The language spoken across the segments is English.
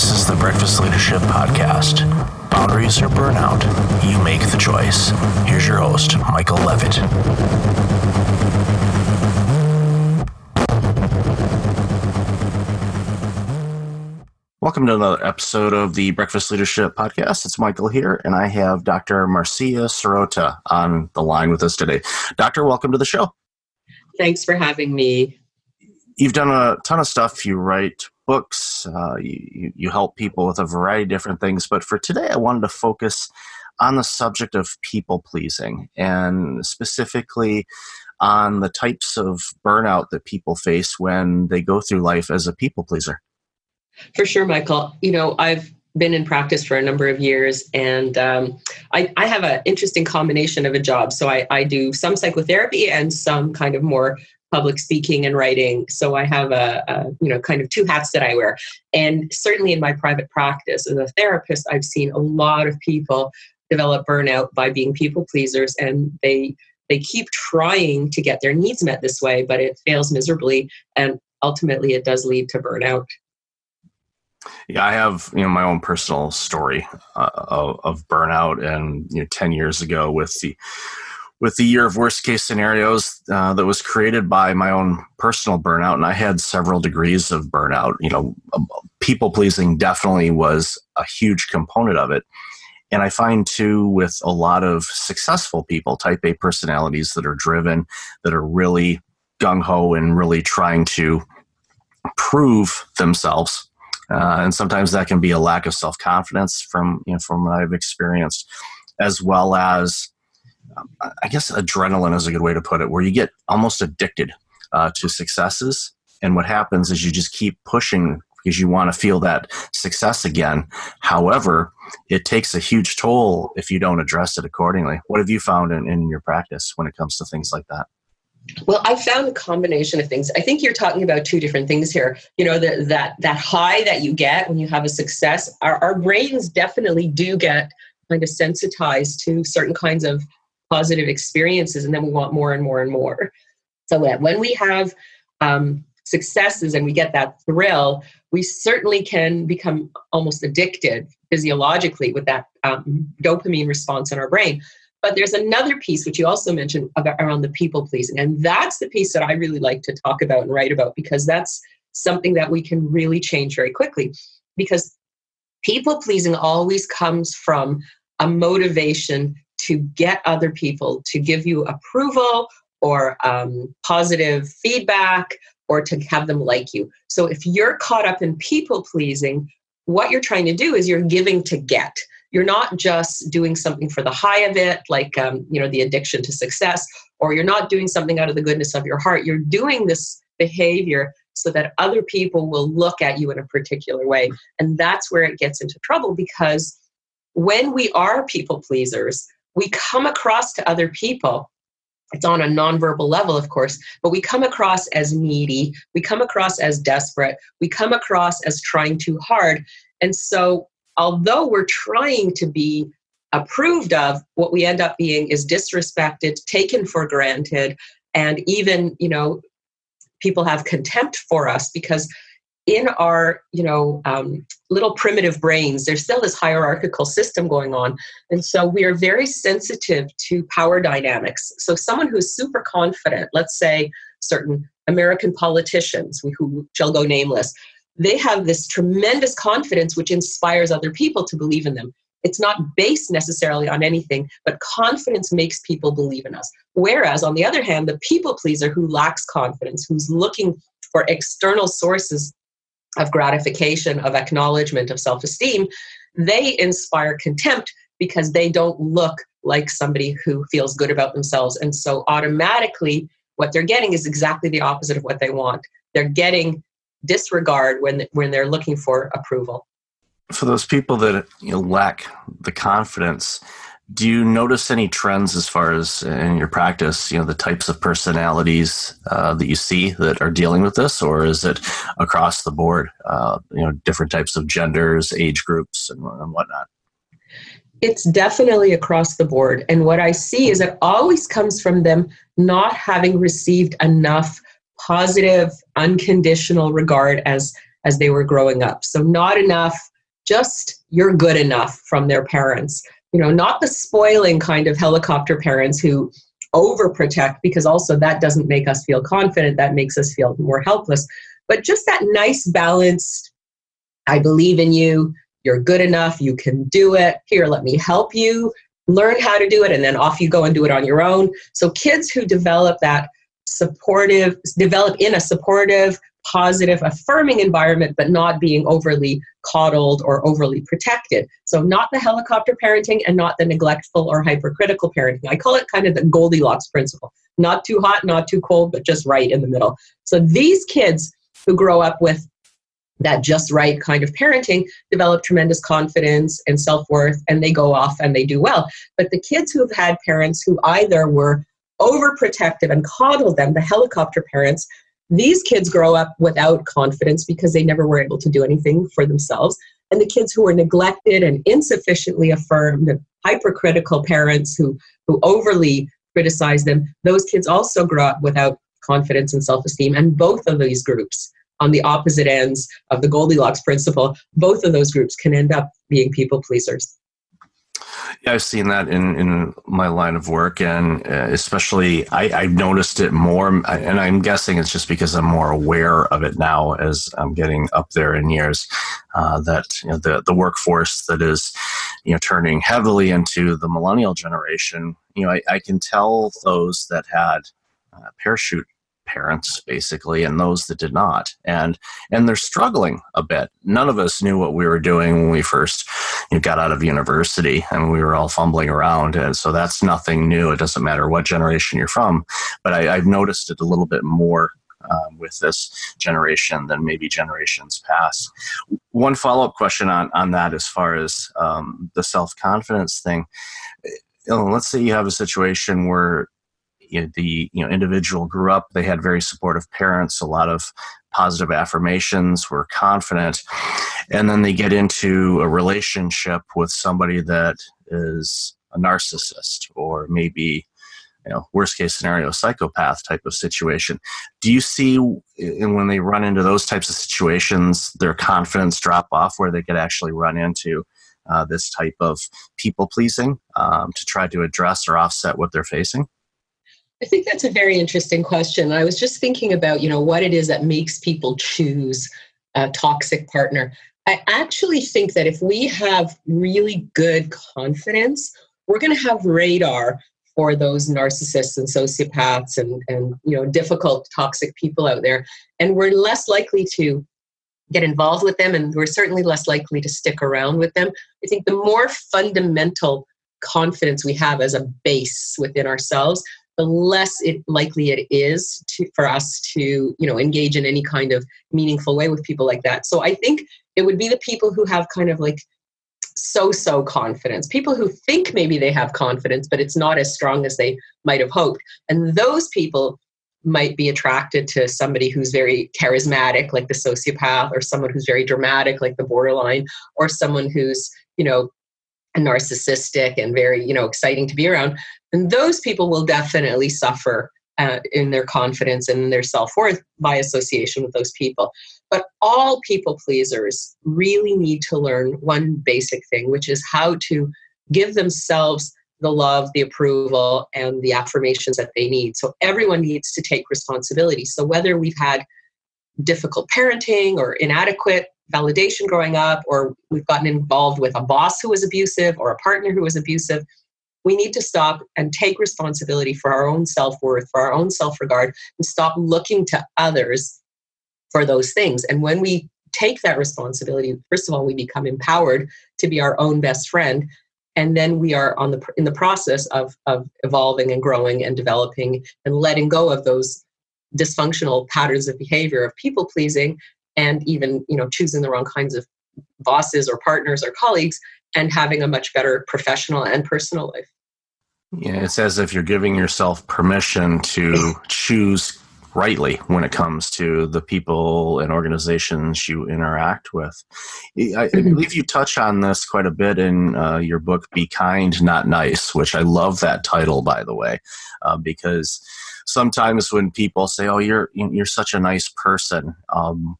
This is the Breakfast Leadership Podcast. Boundaries or burnout, you make the choice. Here's your host, Michael Levitt. Welcome to another episode of the Breakfast Leadership Podcast. It's Michael here, and I have Dr. Marcia Sirota on the line with us today. Doctor, welcome to the show. Thanks for having me. You've done a ton of stuff. You write books, uh, you, you help people with a variety of different things. But for today, I wanted to focus on the subject of people pleasing and specifically on the types of burnout that people face when they go through life as a people pleaser. For sure, Michael. You know, I've been in practice for a number of years and um, I, I, have an interesting combination of a job so I, I, do some psychotherapy and some kind of more public speaking and writing. So I have a, a, you know kind of two hats that I wear. And certainly in my private practice as a therapist, I've seen a lot of people develop burnout by being people pleasers, and they they keep trying to get their needs met this way, but it fails miserably, and ultimately it does lead to burnout. Yeah, I have you know my own personal story uh, of, of burnout, and you know, ten years ago with the with the year of worst case scenarios uh, that was created by my own personal burnout. And i had several degrees of burnout. You know people pleasing definitely was a huge component of it. And i find too with a lot of successful people type a personalities that are driven that are really gung-ho and really trying to prove themselves. Uh, and sometimes that can be a lack of self-confidence from you know from what i've experienced as well as I guess adrenaline is a good way to put it, where you get almost addicted uh, to successes. And what happens is you just keep pushing because you want to feel that success again. However, it takes a huge toll if you don't address it accordingly. What have you found in, in your practice when it comes to things like that? Well, I found a combination of things. I think you're talking about two different things here. You know, the, that that high that you get when you have a success. Our, our brains definitely do get kind of sensitized to certain kinds of positive experiences and then we want more and more and more. So when we have um, successes and we get that thrill we certainly can become almost addicted physiologically with that um, dopamine response in our brain. But there's another piece which you also mentioned about around the people pleasing and that's the piece that i really like to talk about and write about because that's something that we can really change very quickly. Because people pleasing always comes from a motivation to get other people to give you approval or um, positive feedback or to have them like you. So if you're caught up in people pleasing, what you're trying to do is you're giving to get. You're not just doing something for the high of it, like um, you know the addiction to success, or you're not doing something out of the goodness of your heart. You're doing this behavior so that other people will look at you in a particular way, and that's where it gets into trouble because when we are people pleasers, we come across to other people. It's on a nonverbal level, of course, but we come across as needy, we come across as desperate, we come across as trying too hard. And so, although we're trying to be approved of, what we end up being is disrespected, taken for granted, and even, you know, people have contempt for us because in our you know um, little primitive brains there's still this hierarchical system going on. And so we are very sensitive to power dynamics. So someone who's super confident let's say certain american politicians who shall go nameless they have this tremendous confidence which inspires other people to believe in them. It's not based necessarily on anything but confidence makes people believe in us. Whereas on the other hand the people pleaser who lacks confidence who's looking for external sources of gratification, of acknowledgement, of self esteem, they inspire contempt because they don't look like somebody who feels good about themselves. And so automatically, what they're getting is exactly the opposite of what they want. They're getting disregard when, when they're looking for approval. For those people that you know, lack the confidence, do you notice any trends as far as in your practice you know the types of personalities uh, that you see that are dealing with this? Or is it across the board uh, you know different types of genders age groups and, and whatnot? It's definitely across the board. And what i see is it always comes from them not having received enough positive unconditional regard as as they were growing up. So not enough just you're good enough from their parents. You know, not the spoiling kind of helicopter parents who overprotect because also that doesn't make us feel confident, that makes us feel more helpless. But just that nice balanced, I believe in you, you're good enough, you can do it. Here, let me help you learn how to do it, and then off you go and do it on your own. So, kids who develop that supportive, develop in a supportive, positive, affirming environment, but not being overly coddled or overly protected. So, not the helicopter parenting and not the neglectful or hypercritical parenting. I call it kind of the Goldilocks principle not too hot, not too cold, but just right in the middle. So, these kids who grow up with that just right kind of parenting develop tremendous confidence and self worth, and they go off and they do well. But the kids who have had parents who either were overprotective and coddled them, the helicopter parents, these kids grow up without confidence because they never were able to do anything for themselves. And the kids who are neglected and insufficiently affirmed, hypercritical parents who, who overly criticize them, those kids also grow up without confidence and self esteem. And both of these groups, on the opposite ends of the Goldilocks principle, both of those groups can end up being people pleasers. Yeah, I've seen that in, in my line of work, and uh, especially I, I've noticed it more. And I'm guessing it's just because I'm more aware of it now as I'm getting up there in years. Uh, that you know, the the workforce that is, you know, turning heavily into the millennial generation. You know, I, I can tell those that had uh, parachute parents basically and those that did not. And and they're struggling a bit. None of us knew what we were doing when we first you know, got out of university and we were all fumbling around and so that's nothing new. It doesn't matter what generation you're from. But I, have noticed it a little bit more um, with this generation than maybe generations past. One follow-up question on on that as far as um, the self-confidence thing. You know, let's say you have a situation where you know, the you know individual grew up they had very supportive parents a lot of positive affirmations were confident. And then they get into a relationship with somebody that is a narcissist or maybe you know worst case scenario psychopath type of situation. Do you see and when they run into those types of situations their confidence drop off where they could actually run into uh, this type of people pleasing um, to try to address or offset what they're facing I think that's a very interesting question. I was just thinking about, you know, what it is that makes people choose a toxic partner. I actually think that if we have really good confidence, we're going to have radar for those narcissists and sociopaths and, and you know difficult toxic people out there and we're less likely to get involved with them and we're certainly less likely to stick around with them i think the more fundamental confidence we have as a base within ourselves the less it likely it is to, for us to you know engage in any kind of meaningful way with people like that. So i think it would be the people who have kind of like so so confidence people who think maybe they have confidence but it's not as strong as they might have hoped. And those people might be attracted to somebody who's very charismatic like the sociopath or someone who's very dramatic like the borderline or someone who's you know narcissistic and very you know exciting to be around and those people will definitely suffer uh, in their confidence and their self-worth by association with those people. But all people pleasers really need to learn one basic thing which is how to give themselves the love the approval and the affirmations that they need. So everyone needs to take responsibility. So whether we've had difficult parenting or inadequate validation growing up, or we've gotten involved with a boss who was abusive or a partner who was abusive, we need to stop and take responsibility for our own self worth, for our own self regard, and stop looking to others for those things. And when we take that responsibility, first of all, we become empowered to be our own best friend. And then we are on the in the process of, of evolving and growing and developing and letting go of those dysfunctional patterns of behavior of people pleasing and even you know choosing the wrong kinds of bosses or partners or colleagues and having a much better professional and personal life yeah it's as if you're giving yourself permission to choose rightly when it comes to the people and organizations you interact with. I, I mm-hmm. believe you touch on this quite a bit in uh, your book, Be Kind, Not Nice, which I love that title, by the way, uh, because sometimes when people say, "Oh, you're you're such a nice person," um,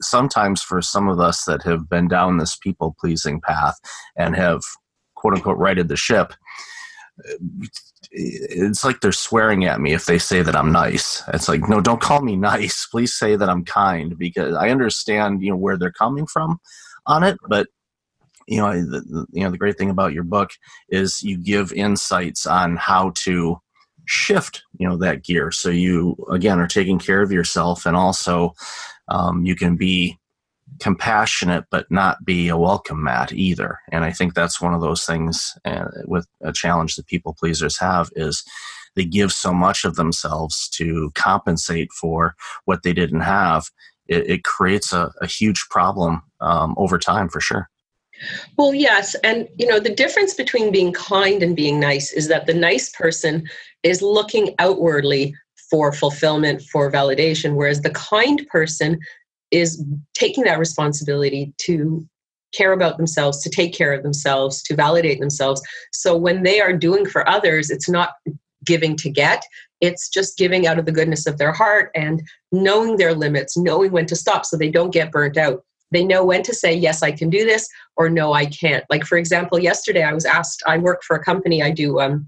sometimes for some of us that have been down this people pleasing path and have quote unquote righted the ship, it's like they're swearing at me if they say that I'm nice. It's like, no, don't call me nice. Please say that I'm kind because I understand, you know, where they're coming from on it. But you know, the, you know, the great thing about your book is you give insights on how to shift, you know, that gear. So you again are taking care of yourself, and also um, you can be compassionate but not be a welcome mat either. And i think that's one of those things uh, with a challenge that people pleasers have is they give so much of themselves to compensate for what they didn't have. It, it creates a, a, huge problem um, over time for sure. Well yes. And you know the difference between being kind and being nice is that the nice person is looking outwardly for fulfillment for validation whereas the kind person is taking that responsibility to care about themselves, to take care of themselves, to validate themselves. So when they are doing for others, it's not giving to get, it's just giving out of the goodness of their heart and knowing their limits, knowing when to stop so they don't get burnt out. They know when to say, yes, I can do this, or no, I can't. Like, for example, yesterday I was asked, I work for a company, I do um,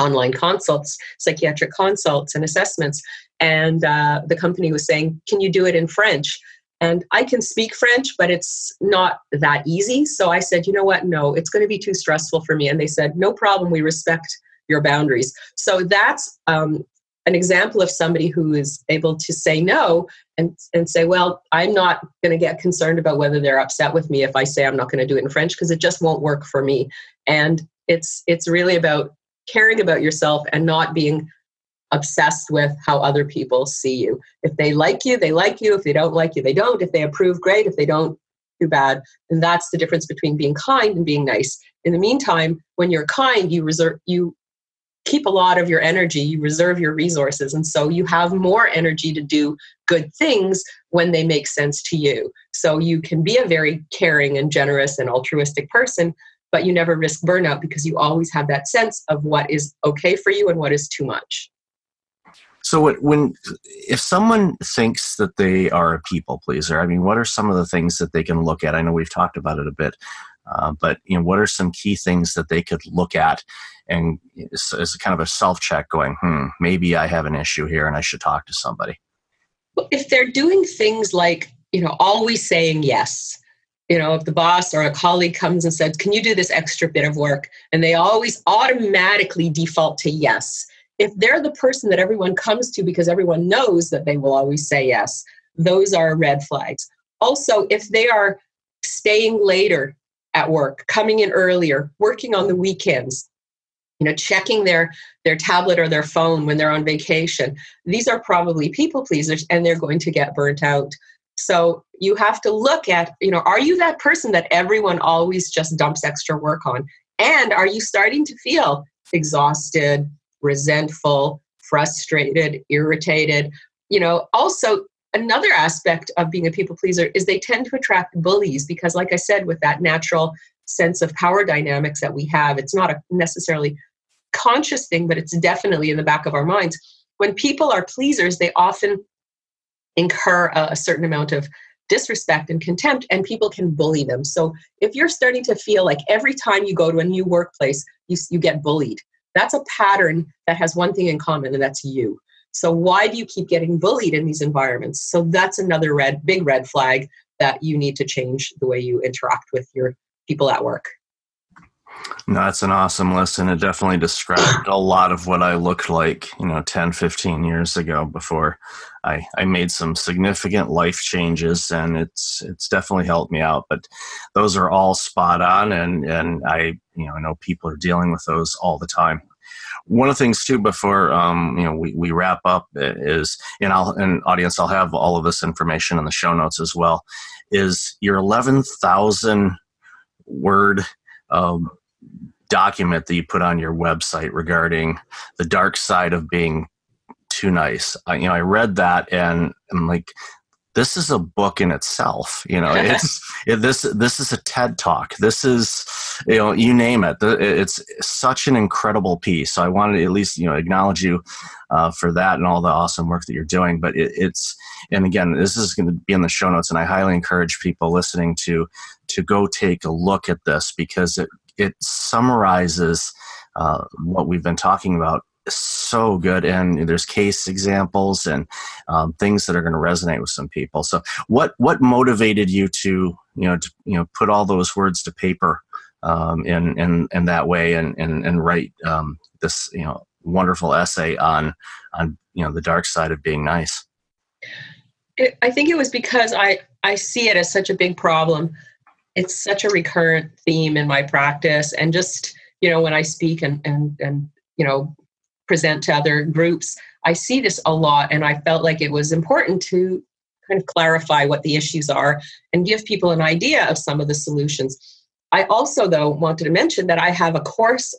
online consults, psychiatric consults, and assessments. And uh, the company was saying, Can you do it in French? And I can speak French, but it's not that easy. So I said, You know what? No, it's going to be too stressful for me. And they said, No problem. We respect your boundaries. So that's um, an example of somebody who is able to say no and, and say, Well, I'm not going to get concerned about whether they're upset with me if I say I'm not going to do it in French because it just won't work for me. And it's it's really about caring about yourself and not being obsessed with how other people see you. If they like you, they like you. If they don't like you, they don't. If they approve, great. If they don't, too bad. And that's the difference between being kind and being nice. In the meantime, when you're kind, you reserve you keep a lot of your energy, you reserve your resources, and so you have more energy to do good things when they make sense to you. So you can be a very caring and generous and altruistic person, but you never risk burnout because you always have that sense of what is okay for you and what is too much. So when if someone thinks that they are a people pleaser, I mean, what are some of the things that they can look at? I know we've talked about it a bit, uh, but you know, what are some key things that they could look at and as kind of a self check, going, hmm, maybe I have an issue here and I should talk to somebody. Well, if they're doing things like you know always saying yes, you know, if the boss or a colleague comes and says, Can you do this extra bit of work? And they always automatically default to yes. If they're the person that everyone comes to because everyone knows that they will always say yes, those are red flags. Also, if they are staying later at work, coming in earlier, working on the weekends, you know, checking their their tablet or their phone when they're on vacation, these are probably people pleasers and they're going to get burnt out. So you have to look at, you know, are you that person that everyone always just dumps extra work on? And are you starting to feel exhausted, resentful, frustrated, irritated? You know, also another aspect of being a people pleaser is they tend to attract bullies because like I said with that natural sense of power dynamics that we have, it's not a necessarily conscious thing, but it's definitely in the back of our minds. When people are pleasers, they often incur a, a certain amount of disrespect and contempt and people can bully them. So if you're starting to feel like every time you go to a new workplace you, you get bullied that's a pattern that has one thing in common and that's you. So why do you keep getting bullied in these environments? So that's another red big red flag that you need to change the way you interact with your people at work no, that's an awesome list, and it definitely described a lot of what I looked like, you know, 10, 15 years ago before I, I made some significant life changes, and it's it's definitely helped me out. But those are all spot on, and and I you know I know people are dealing with those all the time. One of the things too, before um, you know we, we wrap up, is and I'll and audience, I'll have all of this information in the show notes as well. Is your eleven thousand word um, document that you put on your website regarding the dark side of being too nice. I, you know, I read that and I'm like, this is a book in itself. You know, it's it, this this is a TED talk. This is you know, you name it. It's such an incredible piece. So I wanted to at least you know acknowledge you uh, for that and all the awesome work that you're doing. But it, it's and again, this is going to be in the show notes, and I highly encourage people listening to to go take a look at this because it it summarizes uh, what we've been talking about so good and there's case examples and um, things that are going to resonate with some people. So what what motivated you to you know to you know put all those words to paper um, in, in in that way and and, and write um, this you know wonderful essay on on you know the dark side of being nice? It, i think it was because i i see it as such a big problem it's such a recurrent theme in my practice and just you know when i speak and and and you know present to other groups, I see this a lot, and I felt like it was important to kind of clarify what the issues are and give people an idea of some of the solutions. I also, though, wanted to mention that I have a course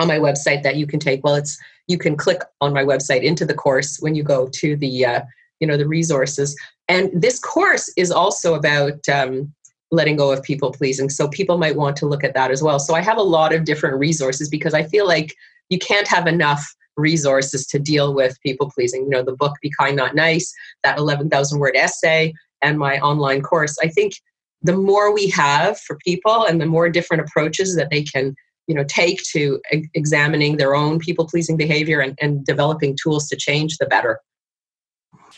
on my website that you can take. Well, it's you can click on my website into the course when you go to the uh, you know the resources, and this course is also about um, letting go of people pleasing. So people might want to look at that as well. So I have a lot of different resources because I feel like you can't have enough resources to deal with people pleasing. You know, the book Be Kind Not Nice, that 11,000 word essay, and my online course. I think the more we have for people and the more different approaches that they can you know take to examining their own people pleasing behavior and, and developing tools to change the better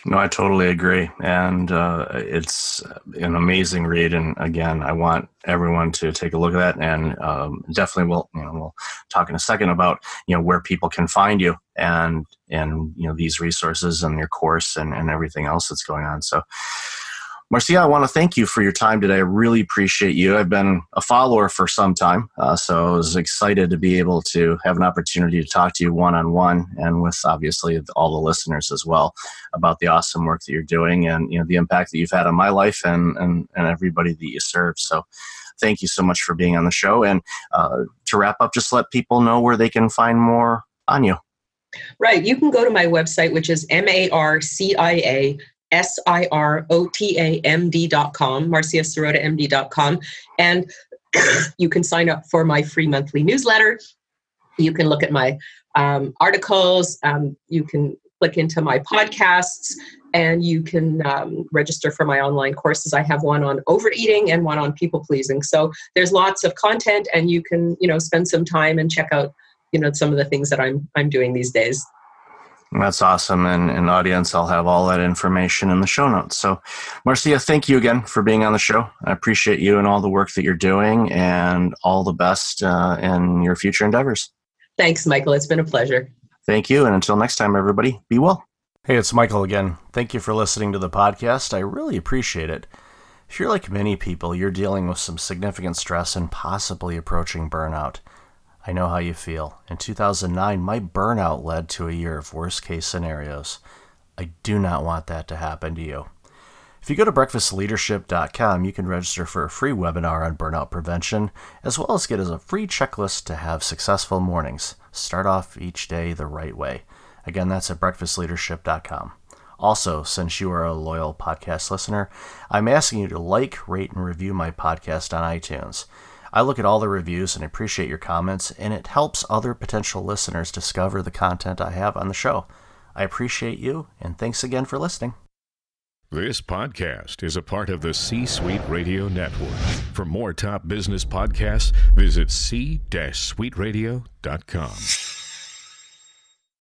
no, I totally agree, and uh, it's an amazing read. And again, I want everyone to take a look at that, and um, definitely we'll you know we'll talk in a second about you know where people can find you and and you know these resources and your course and and everything else that's going on. So Marcia, I want to thank you for your time today. I really appreciate you. I've been a follower for some time, uh, so I was excited to be able to have an opportunity to talk to you one on one, and with obviously all the listeners as well about the awesome work that you're doing and you know the impact that you've had on my life and and, and everybody that you serve. So, thank you so much for being on the show. And uh, to wrap up, just let people know where they can find more on you. Right. You can go to my website, which is M A R C I A S I R O T A M D.com, marciasirota.md.com. And you can sign up for my free monthly newsletter. You can look at my um, articles. Um, you can click into my podcasts and you can um, register for my online courses. I have one on overeating and one on people pleasing. So there's lots of content and you can, you know, spend some time and check out, you know, some of the things that I'm, I'm doing these days. That's awesome. And, and audience, I'll have all that information in the show notes. So, Marcia, thank you again for being on the show. I appreciate you and all the work that you're doing and all the best uh, in your future endeavors. Thanks, Michael. It's been a pleasure. Thank you. And until next time, everybody, be well. Hey, it's Michael again. Thank you for listening to the podcast. I really appreciate it. If you're like many people, you're dealing with some significant stress and possibly approaching burnout. I know how you feel. In 2009, my burnout led to a year of worst case scenarios. I do not want that to happen to you. If you go to breakfastleadership.com, you can register for a free webinar on burnout prevention, as well as get as a free checklist to have successful mornings. Start off each day the right way. Again, that's at breakfastleadership.com. Also, since you are a loyal podcast listener, I'm asking you to like, rate, and review my podcast on iTunes. I look at all the reviews and appreciate your comments, and it helps other potential listeners discover the content I have on the show. I appreciate you, and thanks again for listening. This podcast is a part of the C Suite Radio Network. For more top business podcasts, visit c-suiteradio.com.